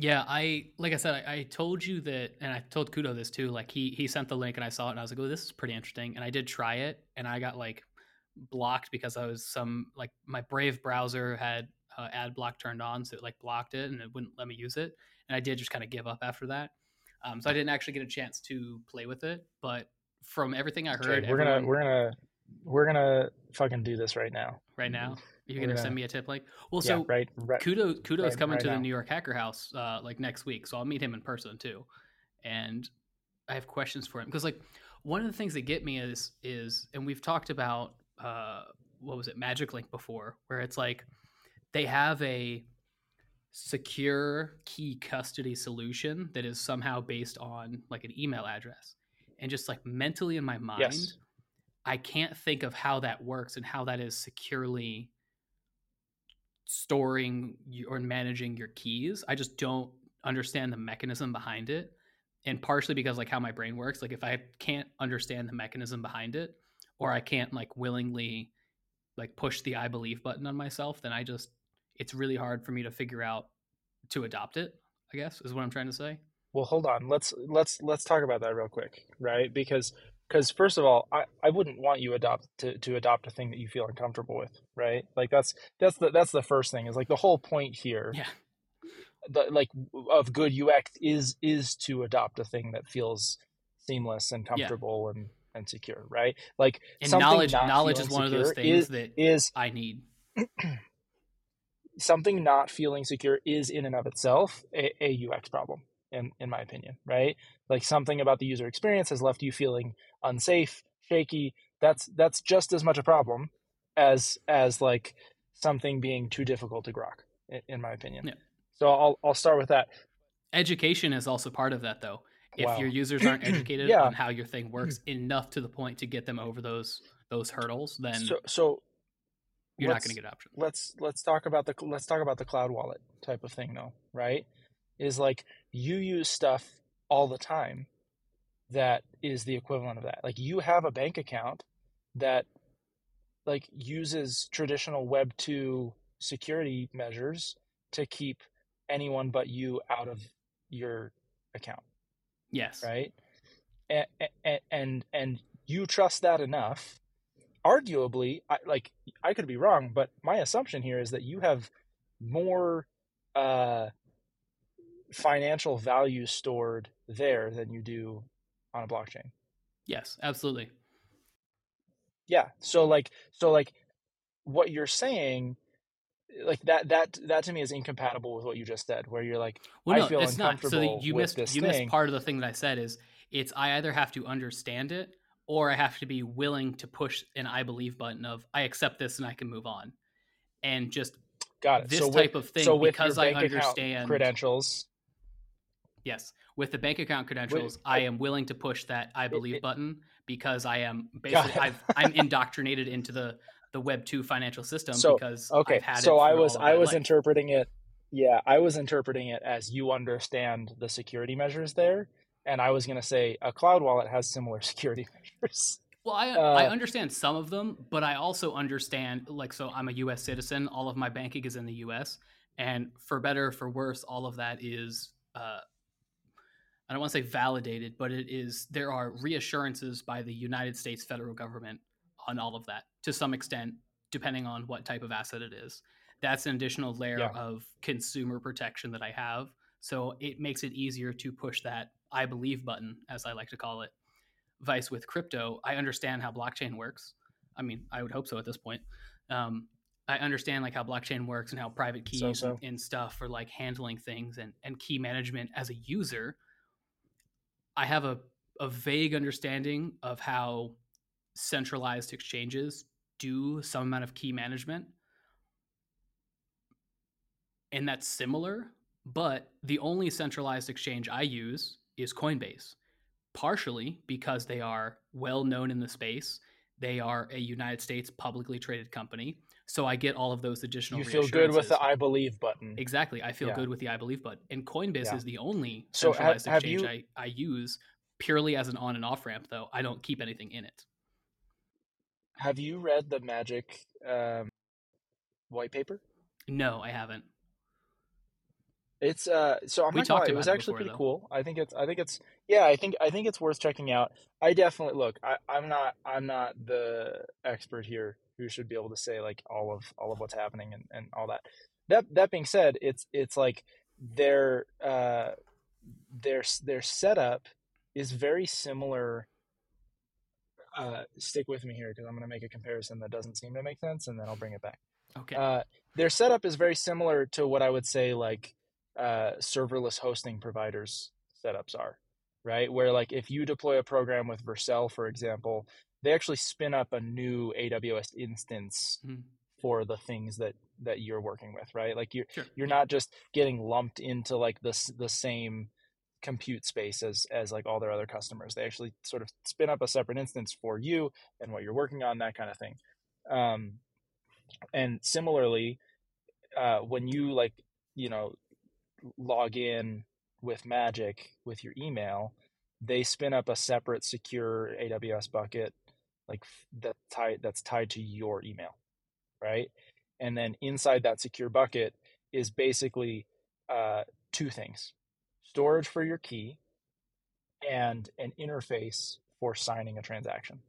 Yeah, I like I said, I, I, told you that, and I told Qudo this too. Like he he sent the link, and I saw it, and I was like, "Oh, this is pretty interesting." And I did try it, and I got like blocked because I was some like my Brave browser had uh, ad block turned on, so it like blocked it, and it wouldn't let me use it. And I did just kind of give up after that. Um, so I didn't actually get a chance to play with it, but from everything I heard, okay, we're everyone, gonna we're gonna we're gonna fucking do this right now. Right now, you're gonna, gonna, send me a tip link. Well, so yeah, right, right, Qudo Qudo right, is coming right to now. the New York Hacker House uh, like next week, so I'll meet him in person too, and I have questions for him because like one of the things that get me is is and we've talked about uh, what was it Magic Link before, where it's like they have a secure key custody solution that is somehow based on like an email address and just like mentally in my mind yes. i can't think of how that works and how that is securely storing or managing your keys i just don't understand the mechanism behind it and partially because like how my brain works like if i can't understand the mechanism behind it or i can't like willingly like push the i believe button on myself then i just it's really hard for me to figure out to adopt it i guess is what i'm trying to say. Well hold on let's let's let's talk about that real quick right? Because because first of all I, I wouldn't want you adopt to, to adopt a thing that you feel uncomfortable with right like that's that's the that's the first thing is like the whole point here yeah the like of good ux is is to adopt a thing that feels seamless and comfortable yeah. and and secure right like and knowledge knowledge is one of those things is, that is i need something not feeling secure is in and of itself a, a UX problem, in, in my opinion, right? Like something about the user experience has left you feeling unsafe, shaky. That's that's just as much a problem as as like something being too difficult to grok, in, in my opinion. Yeah. So I'll I'll start with that. Education is also part of that, though. If wow. your users aren't educated yeah. on how your thing works mm-hmm. enough to the point to get them over those those hurdles, then so so you're not going to get options. Let's let's talk about the let's talk about the cloud wallet type of thing though, right? Is like you use stuff all the time that is the equivalent of that. Like you have a bank account that like uses traditional web 2 security measures to keep anyone but you out of your account. Yes. Right? And and and, and you trust that enough arguably, I, like I could be wrong, but my assumption here is that you have more uh, financial value stored there than you do on a blockchain. Yes, absolutely. Yeah. So like, so like, what you're saying, like that that that to me is incompatible with what you just said. Where you're like, well, no, I feel it's not. So you missed you thing. missed part of the thing that I said is it's I either have to understand it or I have to be willing to push an I believe button of I accept this and I can move on. And just got it. This so type with, of thing so because I understand credentials. Yes, with the bank account credentials, Wait, I am willing to push that I believe it, button because I am basically i am indoctrinated into the the Web two financial system so, because okay. so I was I was life. interpreting it. Yeah, I was interpreting it as you understand the security measures there, and I was going to say a cloud wallet has similar security measures. Well, I, uh, I understand some of them, but I also understand like so I'm a U.S. citizen. All of my banking is in the U.S. and for better for worse, all of that is uh, I don't want to say validated, but it is there are reassurances by the United States federal government on all of that to some extent, depending on what type of asset it is. That's an additional layer yeah. of consumer protection that I have. So it makes it easier to push that I believe button, as I like to call it. Vice with crypto, I understand how blockchain works. I mean, I would hope so at this point. Um, I understand like how blockchain works and how private keys so, so. And, stuff are like handling things and, and key management as a user. I have a, a vague understanding of how centralized exchanges do some amount of key management. And that's similar, but the only centralized exchange I use is Coinbase, partially because they are well known in the space. They are a United States publicly traded company. So I get all of those additional. You feel good with the I believe button. Exactly. I feel yeah. good with the I believe button. And Coinbase yeah. is the only centralized so have, exchange you... I, I use purely as an on and off ramp, though. I don't keep anything in it. Have you read the Magic um, white paper? No, I haven't. It's uh so I'm We not gonna lie, it was actually before, pretty though. cool. I think it's I think it's yeah, I think I think it's worth checking out. I definitely look, I, I'm not I'm not the expert here who should be able to say like all of all of what's happening and, and all that. That that being said, it's it's like their uh their their setup is very similar uh stick with me here because I'm gonna make a comparison that doesn't seem to make sense and then I'll bring it back. Okay. Uh, their setup is very similar to what I would say like uh, serverless hosting providers setups are, right? Where like if you deploy a program with Vercel, for example, they actually spin up a new AWS instance Mhm. for the things that that you're working with, right? Like you're Sure. you're not just getting lumped into like the the same compute space as as like all their other customers. They actually sort of spin up a separate instance for you and what you're working on, that kind of thing. Um, and similarly uh, when you like you know log in with magic with your email they spin up a separate secure aws bucket like that tied that's tied to your email right? And then inside that secure bucket is basically uh, two things storage for your key and an interface for signing a transaction.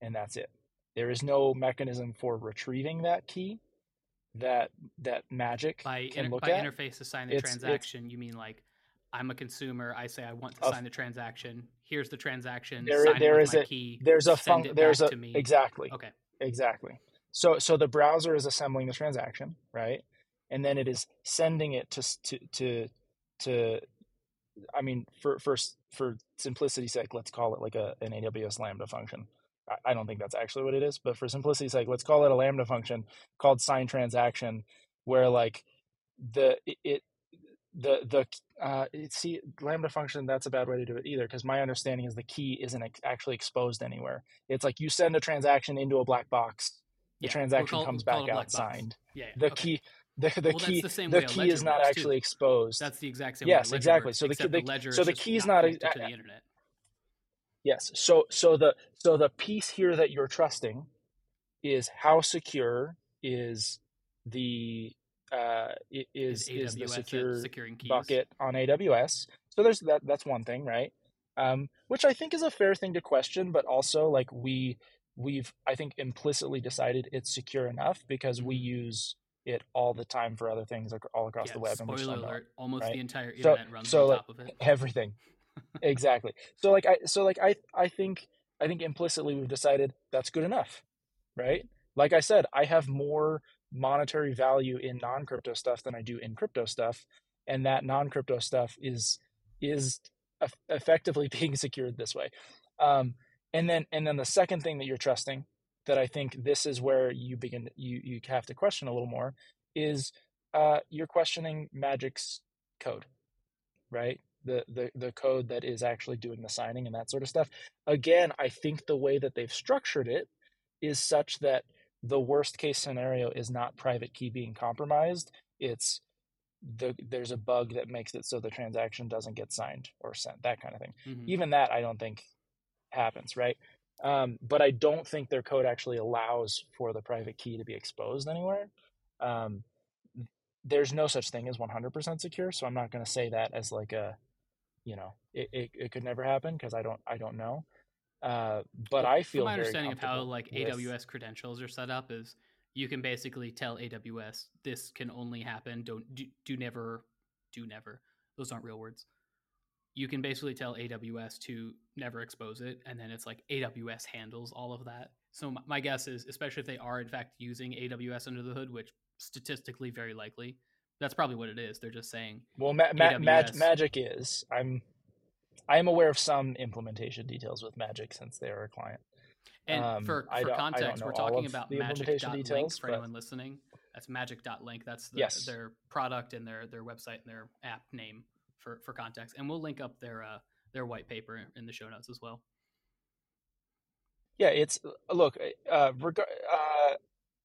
And that's it. There is no mechanism for retrieving that key that that magic by can inter- look by at. interface to sign the It's- it's- transaction, you mean like I'm a consumer. I say I want to sign the transaction. Here's the transaction. There- sign there it with my a- key. There's a send fun, there's a to me. exactly Okay. exactly. So so the browser is assembling the transaction, right? And then it is sending it to to to to I mean for for for simplicity's sake, let's call it like a an AWS Lambda function. I, I don't think that's actually what it is, but for simplicity's sake, let's call it a Lambda function called sign transaction, where like the it the the uh see lambda function that's a bad way to do it either because my understanding is the key isn't ex- actually exposed anywhere it's like you send a transaction into a black box the Yeah, transaction call- comes back out signed Yeah. yeah, the okay. key the, the Well, key the same the key is not actually too. exposed That's the exact same Yes, exactly. works, So the- except the- the ledger so is the just key's not not a- to the internet. Yes. So so the so the piece here that you're trusting is how secure is the uh is is the secure securing keys. bucket on AWS. So there's that that's one thing, right? Um which I think is a fair thing to question, but also like we we've I think implicitly decided it's secure enough because we use it all the time for other things ac- all across Yeah, the web spoiler just don't know it alert: almost right? the entire So- internet runs so, on like, top of it. everything exactly so like i so like i i think i think implicitly we've decided that's good enough right like i said i have more monetary value in non-crypto stuff than i do in crypto stuff and that non-crypto stuff is is effectively being secured this way. Um and then and then the second thing that you're trusting that i think this is where you begin you you have to question a little more is uh you're questioning magic's code right? The, the the code that is actually doing the signing and that sort of stuff. Again i think the way that they've structured it is such that the worst case scenario is not private key being compromised. It's the there's a bug that makes it so the transaction doesn't get signed or sent that kind of thing. Mhm. even that i don't think happens right? Um, but i don't think their code actually allows for the private key to be exposed anywhere. Um, there's no such thing as 100% secure so i'm not going to say that as like a you know it, it, it could never happen because i don't i don't know uh, but i feel my understanding of how like with- AWS credentials are set up is you can basically tell AWS this can only happen. Don't do, do never do never. Those aren't real words. You can basically tell AWS to never expose it, and then it's like AWS handles all of that. So my, my guess is, especially if they are in fact using AWS under the hood, which statistically very likely, that's probably what it is. They're just saying well ma- ma- mag- magic is i'm i am aware of some implementation details with magic since they are a client And Um, for, for don't- I don't context, we're talking about magic.link details, for but- anyone listening. That's magic.link. That's the, Yes. their product and their, their website and their app name for, for context. And we'll link up their uh, their white paper in the show notes as well. yeah it's look uh, reg- uh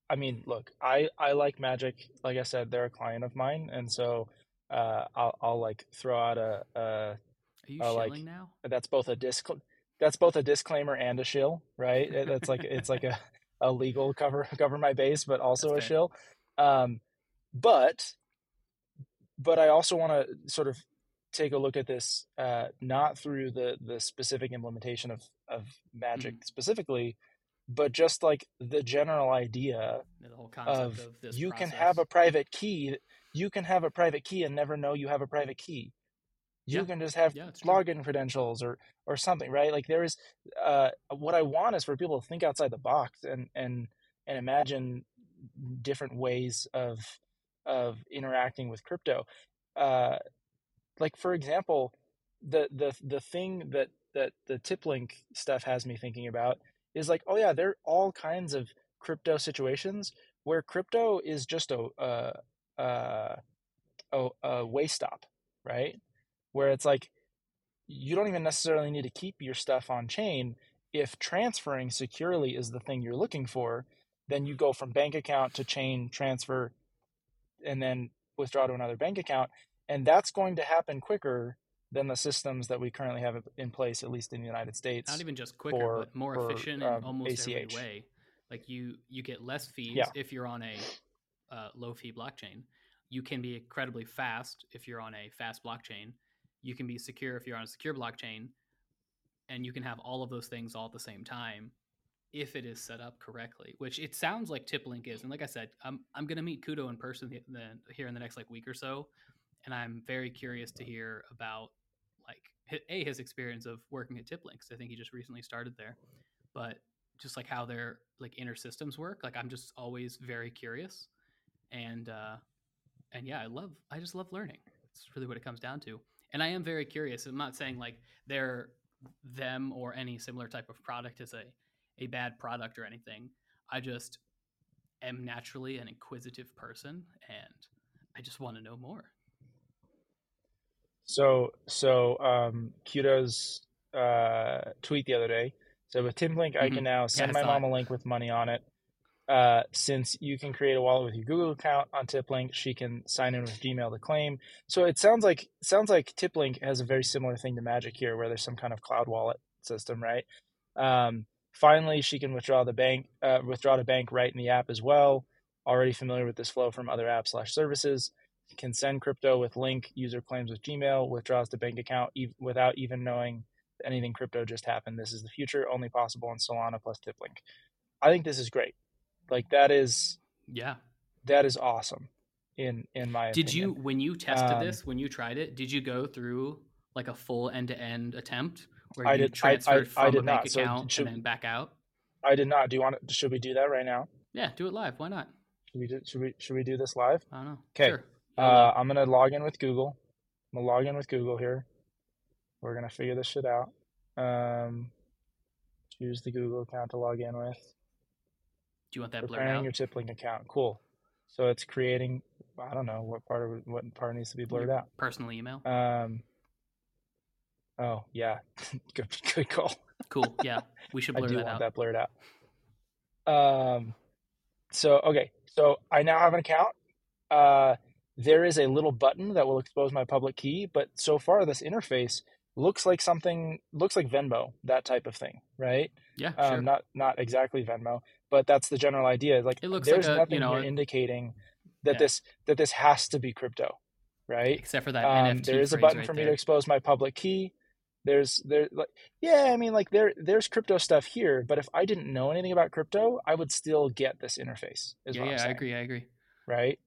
i mean look i i like magic like i said they're a client of mine and so uh i'll i'll like throw out a, a Are you Uh, shilling like- now? that's both a disc that's both a disclaimer and a shill right that's like it's like a, a legal cover cover my base but also a That's fair. shill um but but I also want to sort of take a look at this uh, not through the the specific implementation of of magic Mhm. specifically, but just like the general idea The whole concept of, of, you can have a private key. You can have a private key and never know you have a private key. You Yeah. can just have Yeah, true. login credentials or or something, right? Like there is uh, what I want is for people to think outside the box and and and imagine different ways of of interacting with crypto. Uh, like for example, the the the thing that that the TipLink stuff has me thinking about is like, oh yeah, there are all kinds of crypto situations where crypto is just a a a, a, a way stop, right? Where it's like you don't even necessarily need to keep your stuff on chain if transferring securely is the thing you're looking for then you go from bank account to chain transfer and then withdraw to another bank account and that's going to happen quicker than the systems that we currently have in place at least in the united states not even just quicker, for- but more for, efficient in um, almost every way. Like you, you get less fees Yeah. if you're on a uh, low fee blockchain. You can be incredibly fast if you're on a fast blockchain. You can be secure if you're on a secure blockchain, and you can have all of those things all at the same time if it is set up correctly. Which it sounds like TipLink is. And like I said, I'm I'm gonna meet Qudo in person the, the, here in the next like week or so, and I'm very curious to hear about like a his experience of working at TipLinks. I think he just recently started there, but just like how their like inner systems work. Like I'm just always very curious, and uh, and yeah, I love I just love learning. It's really what it comes down to. And I am very curious. I'm not saying like they're them or any similar type of product is a a bad product or anything. I just am naturally an inquisitive person, and I just want to know more. So so um Qudo's uh tweet the other day. So with TipLink, I Mhm. can now send I my mom it. a link with money on it. Uh, since you can create a wallet with your Google account on TipLink, she can sign in with Gmail to claim. So it sounds like sounds like TipLink has a very similar thing to Magic here, where there's some kind of cloud wallet system, right? Um, finally, she can withdraw the bank uh, withdraw to bank right in the app as well. Already familiar with this flow from other apps slash services. Can send crypto with link. User claims with Gmail. Withdraws to bank account ev- without even knowing anything crypto just happened. This is the future, only possible in Solana plus TipLink. I think this is great. Like that is Yeah. that is awesome. In in my Did you when you tested Um, this, when you tried it, did you go through like a full end to end attempt where I you did- I- I- transferred I from did a bank not. So account should- and then back out? I did not. Do you want? To, should we do that right now? Yeah, do it live. Why not? Should we do, should we should we do this live? I don't know. 'Kay. Sure. Uh, I'm gonna log in with Google. I'm gonna log in with Google here. We're gonna figure this shit out. Um, choose the Google account to log in with. Do you want that blurred Preparing out? your TipLink account. Cool. So it's creating. I don't know what part of what part needs to be blurred Your out. Personal email. Um. Oh yeah, good good call. Cool. Yeah, we should I blur do that want out. that blurred out. Um, so okay, so I now have an account. Uh, there is a little button that will expose my public key, but so far this interface looks like something looks like Venmo, that type of thing, right? Yeah, Um, sure. not not exactly Venmo, but that's the general idea. Like It looks there's like a, nothing you know, indicating that Yeah. this that this has to be crypto, right? Except for that Um, NFT there is a button right for me there. to expose my public key. There's there like yeah, I mean like there there's crypto stuff here, but if I didn't know anything about crypto, I would still get this interface. Yeah, yeah, I agree. I agree. right?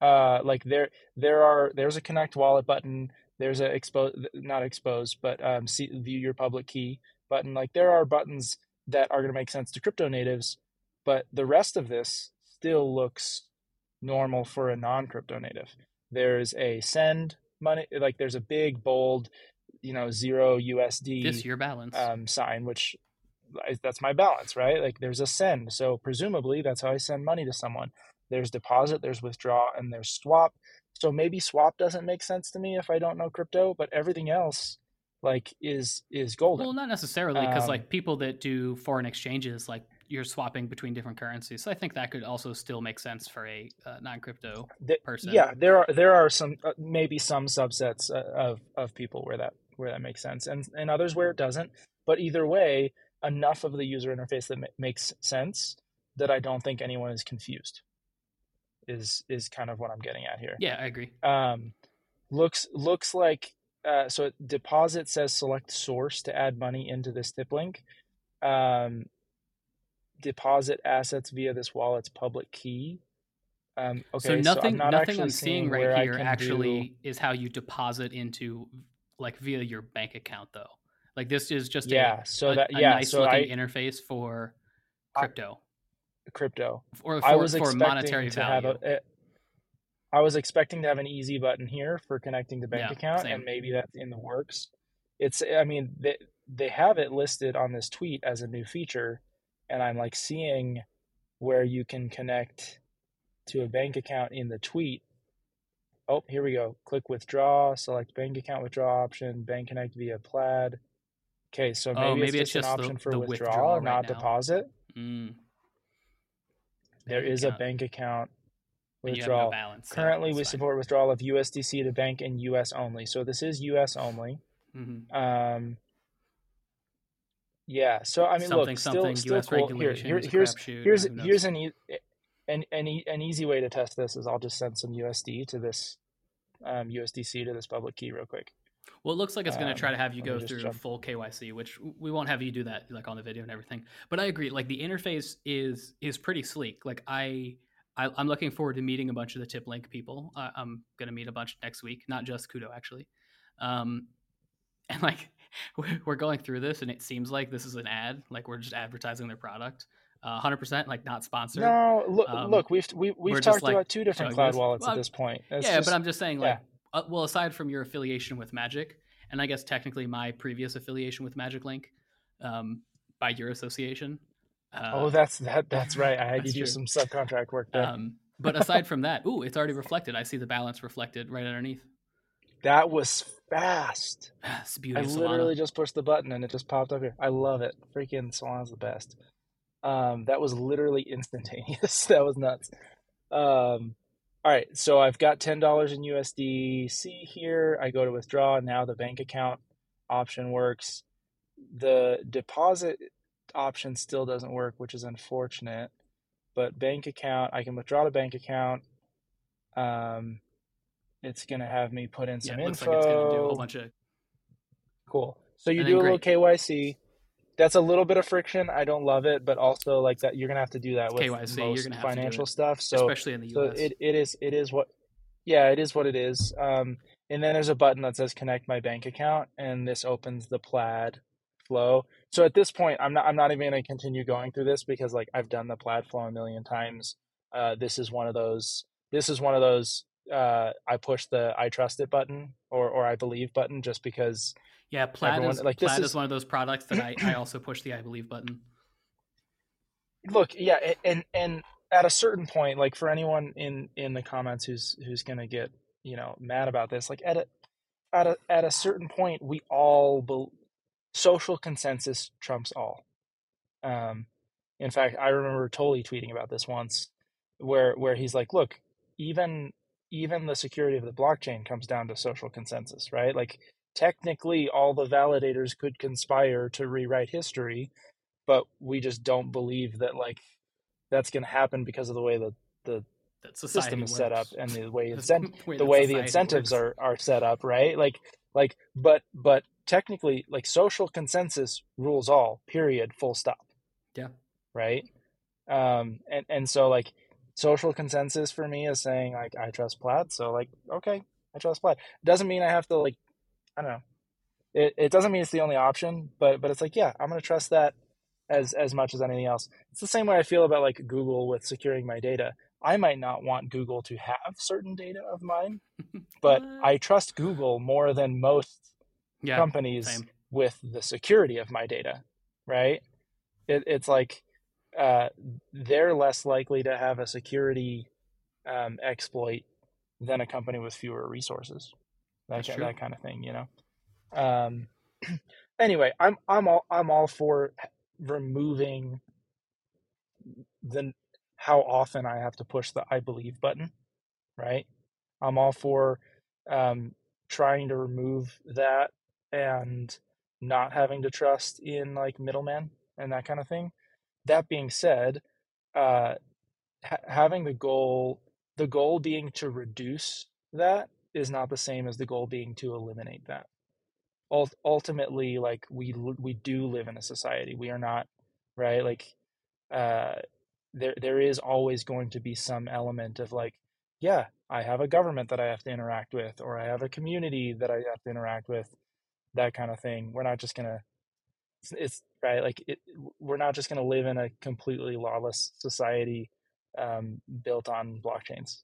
Uh, like there there are there's a connect wallet button. There's a expose not expose, but um, see, view your public key button. Like there are buttons that are going to make sense to crypto natives, but the rest of this still looks normal for a non crypto native. There's a send money, like there's a big bold, you know, zero USD This your balance. um, sign, which that's my balance, right? Like there's a send. So presumably that's how I send money to someone. There's deposit, there's withdraw, and there's swap. So maybe swap doesn't make sense to me if I don't know crypto, but everything else like is is golden. well, not necessarily because um, like people that do foreign exchanges, like you're swapping between different currencies. So I think that could also still make sense for a uh, non-crypto person. Yeah, there are there are some uh, maybe some subsets uh, of of people where that where that makes sense, and and others where it doesn't. But either way, enough of the user interface that ma- makes sense that I don't think anyone is confused. Is is kind of what I'm getting at here. Yeah, I agree. Um, looks looks like uh, so deposit says select source to add money into this tip link. Um, deposit assets via this wallet's public key. Um, okay, so nothing, so I'm nothing I'm seeing right here actually do... is how you deposit into like via your bank account though. Like this is just yeah, a, so that a yeah, nice so looking I, interface for crypto. I, crypto. Or for, I was for monetary to value. have a, I was expecting to have an easy button here for connecting the bank Yeah, account, same. and maybe that's in the works. It's, I mean, they they have it listed on this tweet as a new feature, and I'm like seeing where you can connect to a bank account in the tweet. Oh, here we go. Click withdraw, select bank account withdraw option, bank connect via plaid. Okay, so maybe, Oh, it's maybe just, it's just an the- option for the withdrawal, withdrawal right not now. deposit. Mm. There is account. a bank account have no withdrawal. balance. Currently, it's we fine. support withdrawal of USDC to bank in US only. So this is US only. Mhm. Um, yeah. So I mean, something look, something still, US still cool. Here, here, here's here's here's an, e- an an e- an easy way to test this is I'll just send some USD to this um, USDC to this public key real quick. Well, it looks like it's going to try Um, to have you go through jump- full KYC, which we won't have you do that like on the video and everything. But I agree, like the interface is is pretty sleek. Like I, I I'm looking forward to meeting a bunch of the TipLink people. I, I'm going to meet a bunch next week, not just Qudo actually. Um, and like we're going through this, and it seems like this is an ad. Like we're just advertising their product. Uh, 100% like not sponsored. No, look, Um, look, we've we, we're we've just, talked like, about two different cloud this. wallets Well, at this point. It's yeah, just- but I'm just saying, yeah. like, uh, well, aside from your affiliation with Magic, and I guess technically my previous affiliation with Magic Link, um, by your association. Uh, oh, that's that that's right. I had to do true. some subcontract work there. um, but aside from that, ooh, it's already reflected. I see the balance reflected right underneath. that was fast. it's beauty I literally just pushed the button and it just popped up here. I love it. Freaking Solana's the best. Um, that was literally instantaneous. that was nuts. Um, all right, so I've got ten dollars in USDC here. I go to withdraw. Now the bank account option works. The deposit option still doesn't work, which is unfortunate. But bank account, I can withdraw the bank account. Um, it's gonna have me put in yeah, some it looks info. like it's going to do a whole bunch of. Cool. So you And do a little KYC. That's a little bit of friction. I don't love it, but also like that you're gonna have to do that with KYC, most gonna have to do financial stuff. So especially in the US. so it, it is it is what yeah, it is what it is. Um and then there's a button that says connect my bank account and this opens the plaid flow. So at this point I'm not I'm not even gonna continue going through this because like I've done the plaid flow a million times. Uh this is one of those this is one of those uh I push the I trust it button or or I believe button just because yeah, Plaid, everyone- is, like, Plaid is- is one of those products that I, I also push the I believe button. look yeah and and at a certain point like for anyone in in the comments who's who's gonna get you know mad about this like at a at a at a certain point we all bel social consensus trumps all um in fact i remember Toly tweeting about this once where where he's like look even even the security of the blockchain comes down to social consensus right? Like technically all the validators could conspire to rewrite history but we just don't believe that like that's going to happen because of the way the the That system is set up and the way incent- way the way the incentives works. are are set up right? Like like but but technically like social consensus rules all period full stop. Yeah. right? Um and and so like social consensus for me is saying like i trust plaid so like okay i trust plaid doesn't mean i have to like i don't know. It, it doesn't mean it's the only option but but it's like yeah i'm gonna trust that as as much as anything else. It's the same way i feel about like google with securing my data. I might not want google to have certain data of mine but i trust google more than most yeah, companies same. with the security of my data, right? It, it's like uh, they're less likely to have a security um, exploit than a company with fewer resources. That That's ki- true. that kind of thing, you know. Um, anyway, I'm I'm all I'm all for removing the how often I have to push the I believe button, right? I'm all for um, trying to remove that and not having to trust in like middlemen and that kind of thing. That being said, uh, ha- having the goal, the goal being to reduce that is not the same as the goal being to eliminate that. Ultimately, like we we do live in a society. We are not right. Like uh, there there is always going to be some element of like, yeah, I have a government that I have to interact with, or I have a community that I have to interact with, that kind of thing. We're not just gonna. It's, it's right. Like it, we're not just gonna live in a completely lawless society um, built on blockchains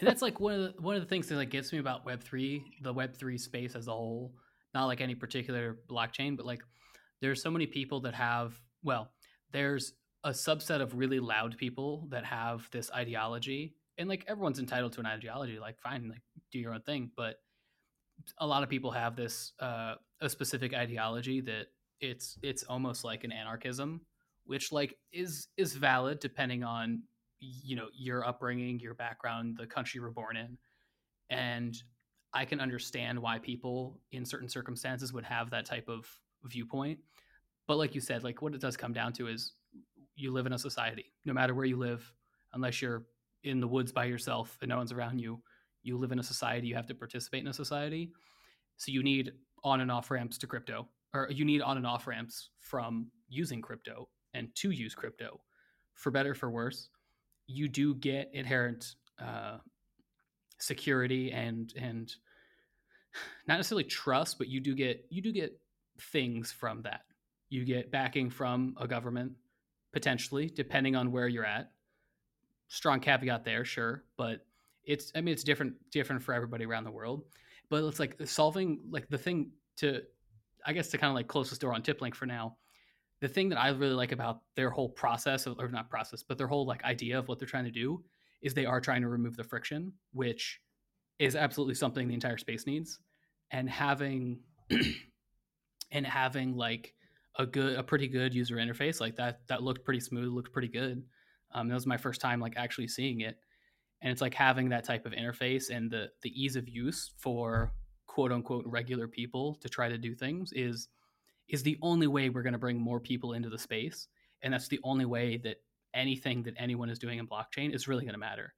and that's like one of the, one of the things that like gets me about Web three, the Web three space as a whole. Not like any particular blockchain, but like there's so many people that have. Well, there's a subset of really loud people that have this ideology, and like everyone's entitled to an ideology. Like, fine, like do your own thing, but a lot of people have this uh, a specific ideology that it's it's almost like an anarchism, which like is is valid depending on you know your upbringing your background the country you were born in. And i can understand why people in certain circumstances would have that type of viewpoint. But like you said like what it does come down to is you live in a society. No matter where you live unless you're in the woods by yourself and no one's around you you live in a society you have to participate in a society. So you need on and off ramps to crypto or you need on and off ramps from using crypto and to use crypto for better for worse you do get inherent uh, security and and not necessarily trust, but you do get you do get things from that. You get backing from a government potentially, depending on where you're at. Strong caveat there, sure, but it's I mean it's different different for everybody around the world. But it's like solving like the thing to I guess to kind of like close the door on TipLink for now the thing that I really like about their whole process, or not process, but their whole like idea of what they're trying to do is they are trying to remove the friction, which is absolutely something the entire space needs. And having and having like a good, a pretty good user interface like that, that looked pretty smooth, looked pretty good. Um, that was my first time like actually seeing it, and it's like having that type of interface and the the ease of use for quote unquote regular people to try to do things is is the only way we're going to bring more people into the space. And that's the only way that anything that anyone is doing in blockchain is really going to matter.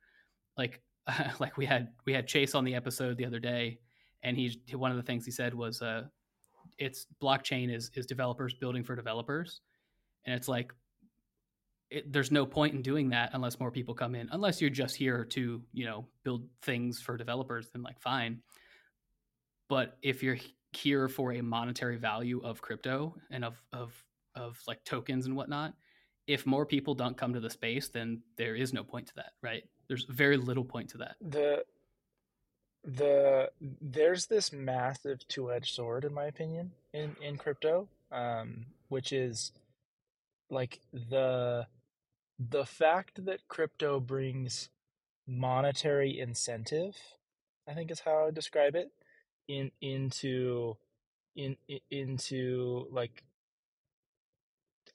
Like uh, like we had we had chase on the episode the other day and he one of the things he said was uh it's blockchain is is developers building for developers. And it's like it, there's no point in doing that unless more people come in. Unless you're just here to you know build things for developers then like fine but if you're here for a monetary value of crypto and of of of like tokens and whatnot if more people don't come to the space then there is no point to that right? There's very little point to that. The the there's this massive two-edged sword in my opinion in in crypto um which is like the the fact that crypto brings monetary incentive i think is how i would describe it in into in, in into like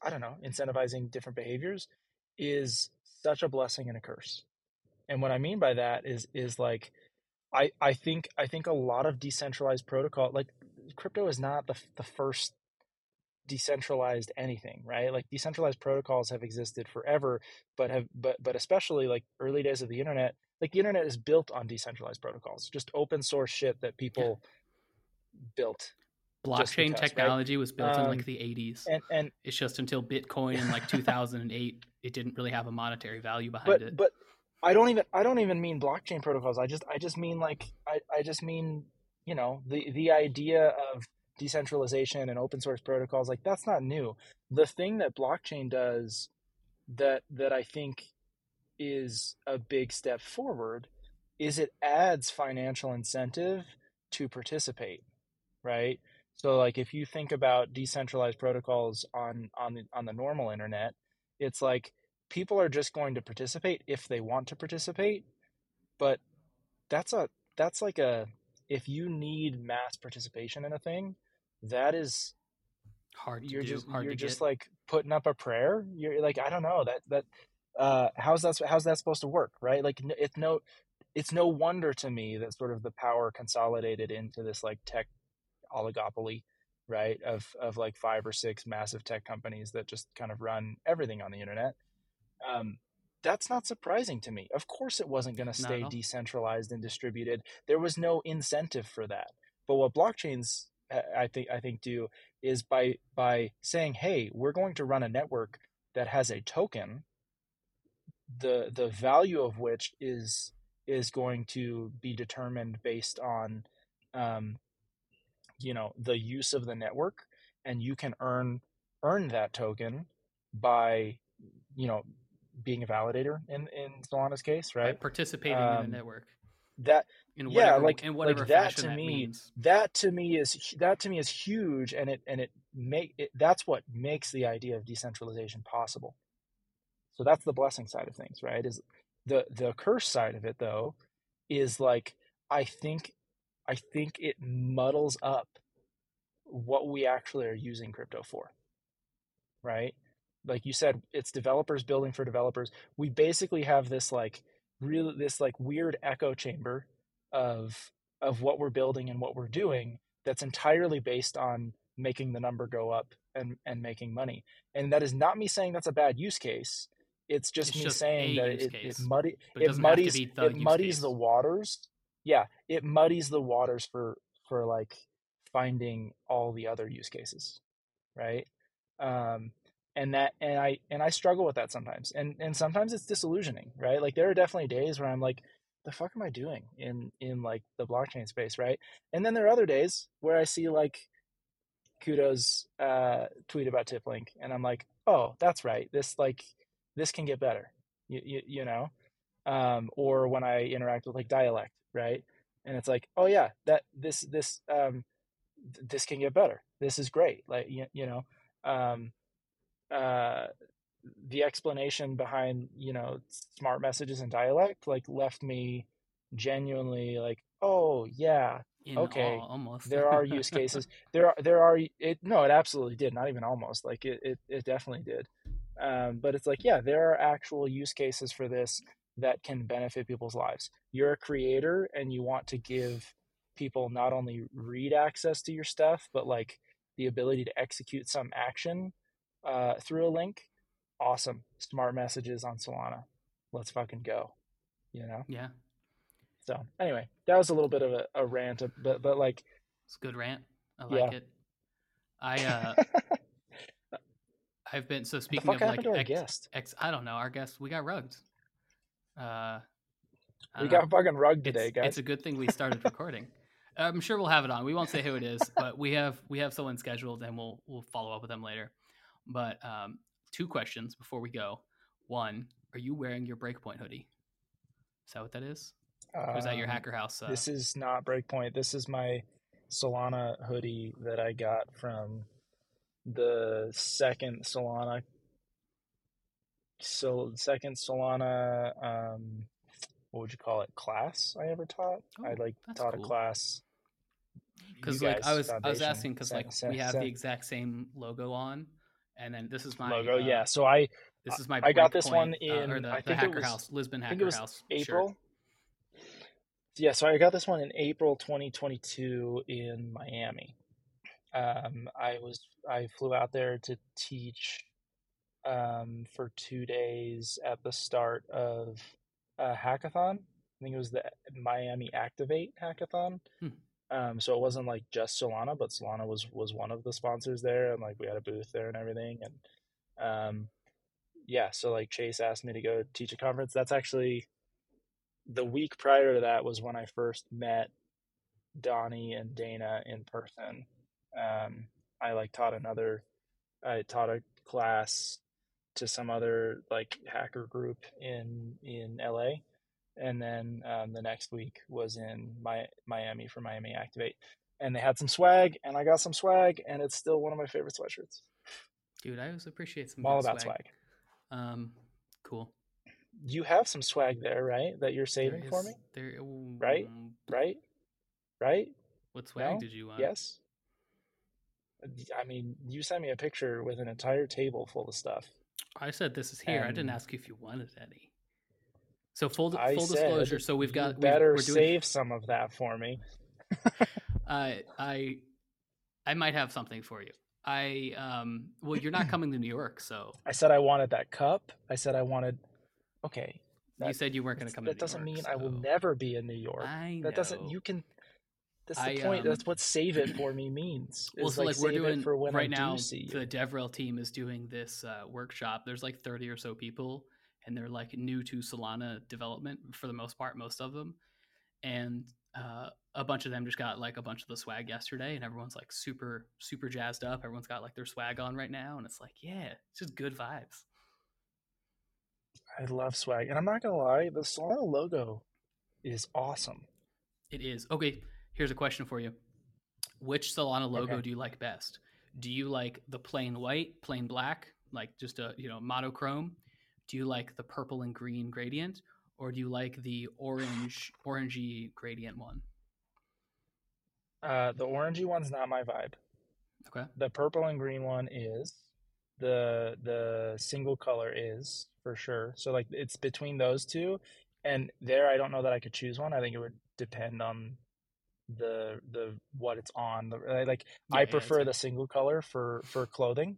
I don't know, incentivizing different behaviors is such a blessing and a curse. And what I mean by that is is like I I think I think a lot of decentralized protocol like crypto is not the the first decentralized anything, right? Like decentralized protocols have existed forever, but have but but especially like early days of the internet, like the internet is built on decentralized protocols, just open source shit that people yeah. built. Blockchain because, technology right? was built um, in like um, the 80s. And, and it's just until Bitcoin in like 2008, it didn't really have a monetary value behind but, it. But I don't even I don't even mean blockchain protocols. I just I just mean like I, I just mean, you know, the the idea of decentralization and open source protocols like that's not new. The thing that blockchain does that that I think is a big step forward is it adds financial incentive to participate right so like if you think about decentralized protocols on on the on the normal internet it's like people are just going to participate if they want to participate but that's a that's like a if you need mass participation in a thing that is hard you're do, just hard you're just get. like putting up a prayer you're like i don't know that that uh, how's that how's that supposed to work right like it's no it's no wonder to me that sort of the power consolidated into this like tech oligopoly right of of like five or six massive tech companies that just kind of run everything on the internet um, that's not surprising to me. Of course, it wasn't going to stay decentralized and distributed. There was no incentive for that. But what blockchains, I think, I think do is by by saying, "Hey, we're going to run a network that has a token, the the value of which is is going to be determined based on, um, you know, the use of the network, and you can earn earn that token by, you know, being a validator in in Solana's case, right? By participating um, in the network. That in whatever, yeah, like in whatever like that to me, means. that to me is that to me is huge, and it and it make it, that's what makes the idea of decentralization possible. So that's the blessing side of things, right? Is the the curse side of it though is like I think I think it muddles up what we actually are using crypto for. Right? like you said, it's developers building for developers. We basically have this like really this like weird echo chamber of of what we're building and what we're doing that's entirely based on making the number go up and and making money. And that is not me saying that's a bad use case. It's just it's me just saying that it, it, muddy it, it muddies it muddies case. the waters. Yeah, it muddies the waters for for like finding all the other use cases, right? Um, and that and i and i struggle with that sometimes and and sometimes it's disillusioning right like there are definitely days where i'm like the fuck am i doing in in like the blockchain space right and then there are other days where i see like Qudo's uh tweet about tiplink and i'm like oh that's right this like this can get better you, you, you know? Um or when i interact with like dialect right? And it's like oh yeah that this this um this can get better. This is great like you, you know? Um uh, the explanation behind you know smart messages and dialect like left me genuinely like oh yeah In okay almost. there are use cases. There are there are it no it absolutely did not even almost like it it, it definitely did um, but it's like yeah there are actual use cases for this that can benefit people's lives you're a creator and you want to give people not only read access to your stuff but like the ability to execute some action uh, through a link, awesome. Smart messages on Solana. Let's fucking go. You know? Yeah. So anyway, that was a little bit of a, a rant, but but like it's a good rant. I like yeah. it. I uh I've been so speaking of like ex, guest? Ex, I don't know our guest. We got rugged. Uh, we got fucking rugged today, it's, guys. It's a good thing we started recording. I'm sure we'll have it on. We won't say who it is, but we have we have someone scheduled, and we'll we'll follow up with them later. But um, two questions before we go. One, are you wearing your Breakpoint hoodie? Is that what that is? Or is that your um, Hacker House? Uh... This is not Breakpoint. This is my Solana hoodie that I got from the second Solana. So second Solana, um, what would you call it? Class I ever taught. Oh, I like taught cool. a class. Because like I was, I was asking because like we have the exact same logo on, and then this is my logo. Uh, yeah, so I this is my I got this point, one in uh, or the, I the think Hacker was, House Lisbon Hacker House April. Shirt. Yeah, so I got this one in April 2022 in Miami. Um, I was I flew out there to teach um, for two days at the start of a hackathon. I think it was the Miami Activate hackathon. Hmm. Um, so it wasn't like just Solana, but Solana was was one of the sponsors there, and like we had a booth there and everything. And um, yeah, so like Chase asked me to go teach a conference. That's actually the week prior to that was when I first met Donnie and Dana in person. Um, I like taught another, I taught a class to some other like hacker group in in LA and then um, the next week was in my, Miami for Miami Activate, and they had some swag, and I got some swag, and it's still one of my favorite sweatshirts. Dude, I always appreciate some. I'm all about swag. swag. Um, cool. You have some swag there, right? That you're saving is, for me. There, right, right, right. What swag no? did you want? Yes. I mean, you sent me a picture with an entire table full of stuff. I said this is here. And I didn't ask you if you wanted any. So full full disclosure. So we've got better we, doing, save some of that for me. uh, I I might have something for you. I um well you're not coming to New York, so I said I wanted that cup. I said I wanted Okay. you said you weren't going to come. that doesn't York, mean I will never be in New York. I that doesn't. You can. That's the I, point. um, That's what save it for me means. Well, so like, we're doing for when right I now. The DevRel team is doing this uh, workshop. There's like 30 or so people, and they're like new to Solana development for the most part, most of them, and uh, a bunch of them just got like a bunch of the swag yesterday, and everyone's like super super jazzed up. Everyone's got like their swag on right now, and it's like yeah, it's just good vibes. I love swag, and I'm not gonna lie, the Solana logo is awesome. It is okay. Here's a question for you: Which Solana logo Okay. do you like best? Do you like the plain white, plain black, like just a you know monochrome? Do you like the purple and green gradient, or do you like the orange, orangey gradient one? Uh, the orangey one's not my vibe. Okay. The purple and green one is. The the single color is for sure. So like it's between those two, and there I don't know that I could choose one. I think it would depend on the the what it's on. The, like Yeah, I prefer the single color for for clothing,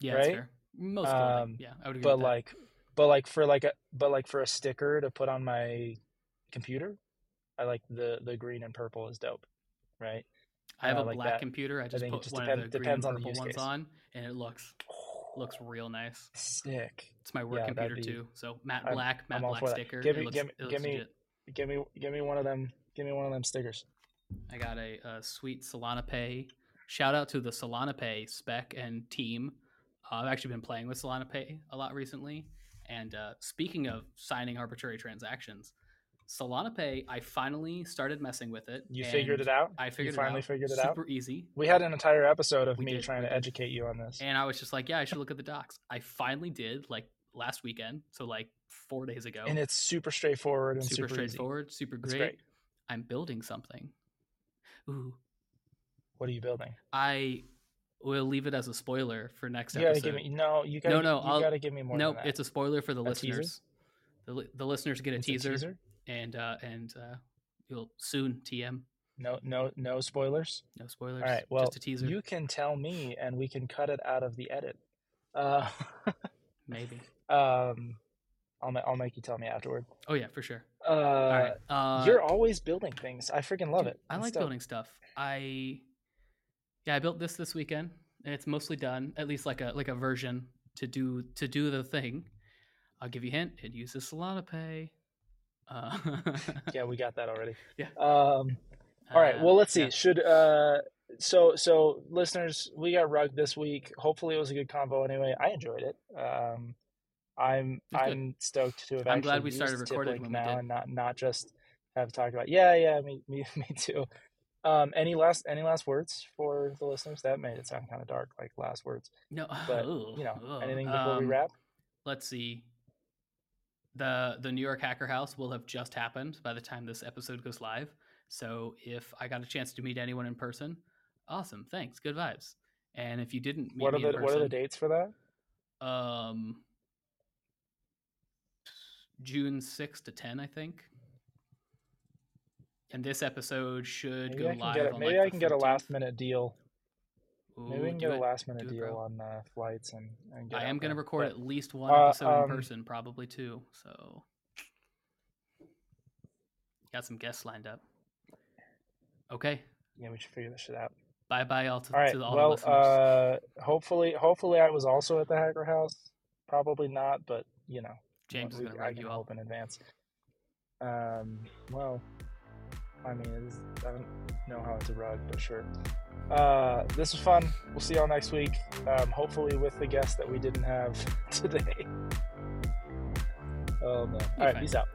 Yeah, right? Most clothing. Um, yeah, I would agree. but like but like for like a but like for a sticker to put on my computer, I like the the green and purple is dope, right? I have uh, a like black that. computer. I just it put just one depend- of the green depends and on the purple ones case. on, and it looks looks real nice. Sick. It's my work Yeah, computer be- too. So matte I'm- black, matte black sticker. Give me- looks, give me- give me- Give me give me one of them. Give me one of them stickers. I got a, a sweet Solana Pay. Shout out to the Solana Pay spec and team. Uh, I've actually been playing with Solana Pay a lot recently. And uh, speaking of signing arbitrary transactions, Solana Pay, I finally started messing with it. You figured it out. I figured you finally it out. figured it out. Super easy. We had an entire episode of We me did, trying to educate you on this. And I was just like, yeah, I should look at the docs. I finally did, like last weekend. So, like four days ago. And it's super straightforward and super, super, easy. straightforward, super great. great. I'm building something. Ooh, What are you building? I will leave it as a spoiler for next You episode. me no. You gotta. No, no, You I'll- gotta give me more. that. it's a spoiler for the A teaser? listeners. The, the listeners get a It's teaser, and uh, and uh, you'll soon TM. No, no, no spoilers. No spoilers. All right. Well, just a teaser. you can tell me, and we can cut it out of the edit. Uh, Maybe. um, I'll I'll make you tell me afterward. Oh yeah, for sure. Uh, right. Uh, you're always building things. I freaking love dude, it. I like dope. building stuff. I yeah, I built this this weekend, and it's mostly done. At least like a like a version to do to do the thing. I'll give you a hint. It uses a Solana Pay. Uh, Yeah, we got that already. Yeah. Um. All right. uh, Well, let's see. yeah. Should uh. So so listeners, we got rugged this week. Hopefully, it was a good combo. Anyway, I enjoyed it. Um, I'm It was good. I'm stoked to have. I'm glad we started recording now and not not just have talked about. Yeah, yeah. Me me me too. Um, any last any last words for the listeners? That made it sound kind of dark, like last words. No, But ugh, you know, ugh. anything before we Um, wrap? Let's see. The the New York Hacker House will have just happened by the time this episode goes live. So if I got a chance to meet anyone in person, awesome, thanks, good vibes. And if you didn't meet What are me the in person, what are the dates for that? um, June six to ten, I think. And this episode should Maybe go live. get a, maybe like, I can get a last minute deal. Maybe we can get a last minute Do deal bro. on uh, flights and, and I am going to record But- at least one uh, episode um, in person, probably two. So, got some guests lined up. Okay, Yeah, we should figure this shit out. bye bye all to, All right. to all well, the listeners. uh, hopefully, hopefully, I was also at the Hacker House. Probably not, but you know, James is going to can you hope in advance. Um. Well, I mean, it is, I don't know how it's a rug, but sure. Uh, this was fun. We'll see y'all next week. Um, hopefully, with the guest that we didn't have today. Oh no! All right, peace out.